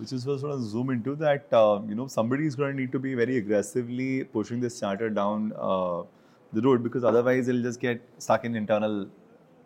which is what I want to zoom into that uh, you know somebody is going to need to be very aggressively pushing this charter down uh, the road because otherwise it'll just get stuck in internal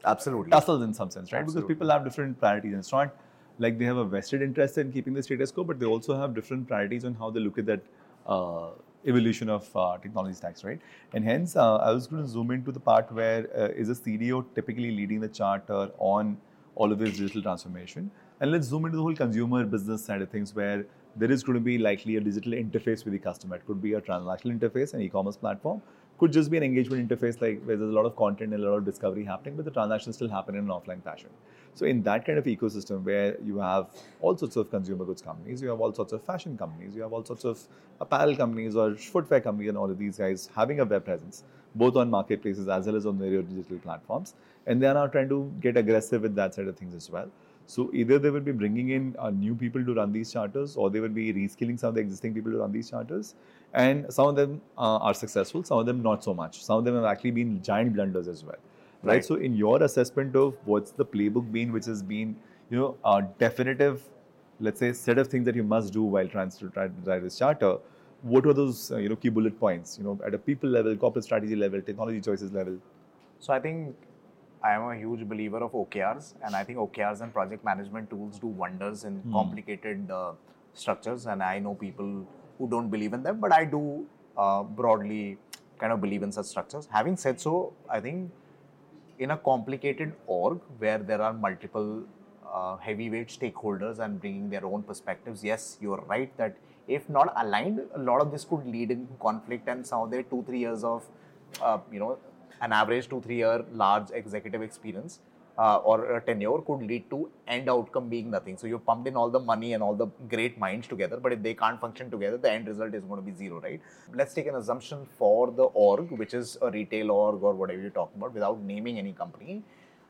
Absolutely. tussles in some sense, right? Absolutely. Because people have different priorities. And it's not like they have a vested interest in keeping the status quo, but they also have different priorities on how they look at that uh, evolution of uh, technology stacks, right? And hence, uh, I was going to zoom into the part where uh, is a CDO typically leading the charter on all of this digital transformation. And let's zoom into the whole consumer business side of things where there is going to be likely a digital interface with the customer. It could be a transactional interface, an e-commerce platform, could just be an engagement interface like where there's a lot of content and a lot of discovery happening, but the transactions still happen in an offline fashion. So in that kind of ecosystem where you have all sorts of consumer goods companies, you have all sorts of fashion companies, you have all sorts of apparel companies or footwear companies and all of these guys having a web presence, both on marketplaces as well as on their digital platforms. And they are now trying to get aggressive with that side of things as well. So either they will be bringing in uh, new people to run these charters, or they will be reskilling some of the existing people to run these charters. And some of them uh, are successful, some of them not so much. Some of them have actually been giant blunders as well, right? Right. So in your assessment of what's the playbook been, which has been, you know, a definitive, let's say, set of things that you must do while trying to try to drive this charter. What were those, uh, you know, key bullet points? You know, at a people level, corporate strategy level, technology choices level. So I think I am a huge believer of OKRs, and I think OKRs and project management tools do wonders in complicated uh, structures. And I know people who don't believe in them, but I do uh, broadly kind of believe in such structures. Having said so, I think in a complicated org where there are multiple uh, heavyweight stakeholders and bringing their own perspectives, yes, you're right that if not aligned, a lot of this could lead into conflict and some of their two, three years of, uh, you know, an average two, three year large executive experience uh, or a tenure could lead to end outcome being nothing. So you pumped in all the money and all the great minds together, but if they can't function together, the end result is going to be zero, right? Let's take an assumption for the org, which is a retail org or whatever you're talking about, without naming any company,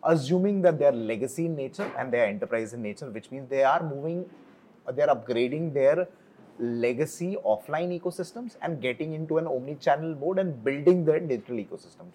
assuming that they are legacy in nature and they are enterprise in nature, which means they are moving, they are upgrading their legacy offline ecosystems and getting into an omni-channel mode and building their digital ecosystems.